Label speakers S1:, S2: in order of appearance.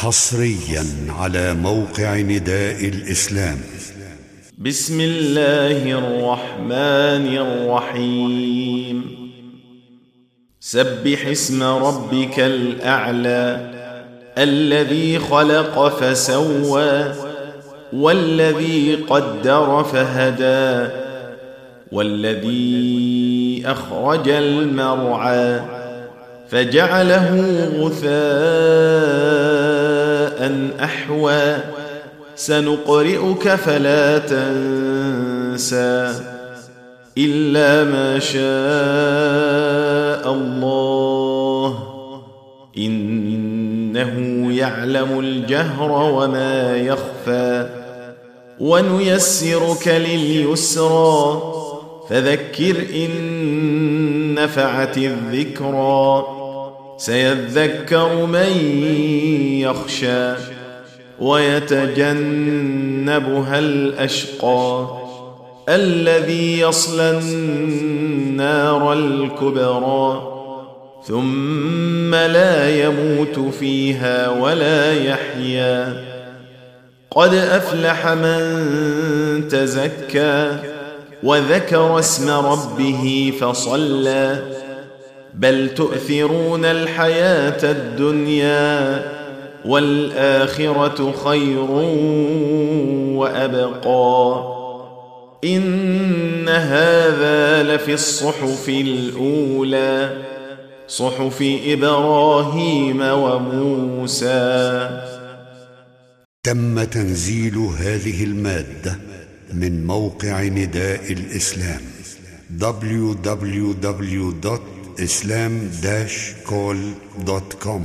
S1: حصريا على موقع نداء الإسلام.
S2: بسم الله الرحمن الرحيم. سبح اسم ربك الأعلى الذي خلق فسوى والذي قدر فهدى والذي أخرج المرعى فجعله غثاء. سنقرئك فلا تنسى إلا ما شاء الله. إنه يعلم الجهر وما يخفى. ونيسرك لليسرى. فذكر إن نفعت الذكرى. سيذكر من يخشى. ويتجنبها الأشقى الذي يصلى النار الكبرى ثم لا يموت فيها ولا يحيا قد أفلح من تزكى وذكر اسم ربه فصلى بل تؤثرون الحياة الدنيا والآخرة خير وأبقى. إن هذا لفي الصحف الأولى صحف إبراهيم وموسى.
S1: تم تنزيل هذه المادة من موقع نداء الإسلام www.islam-call.com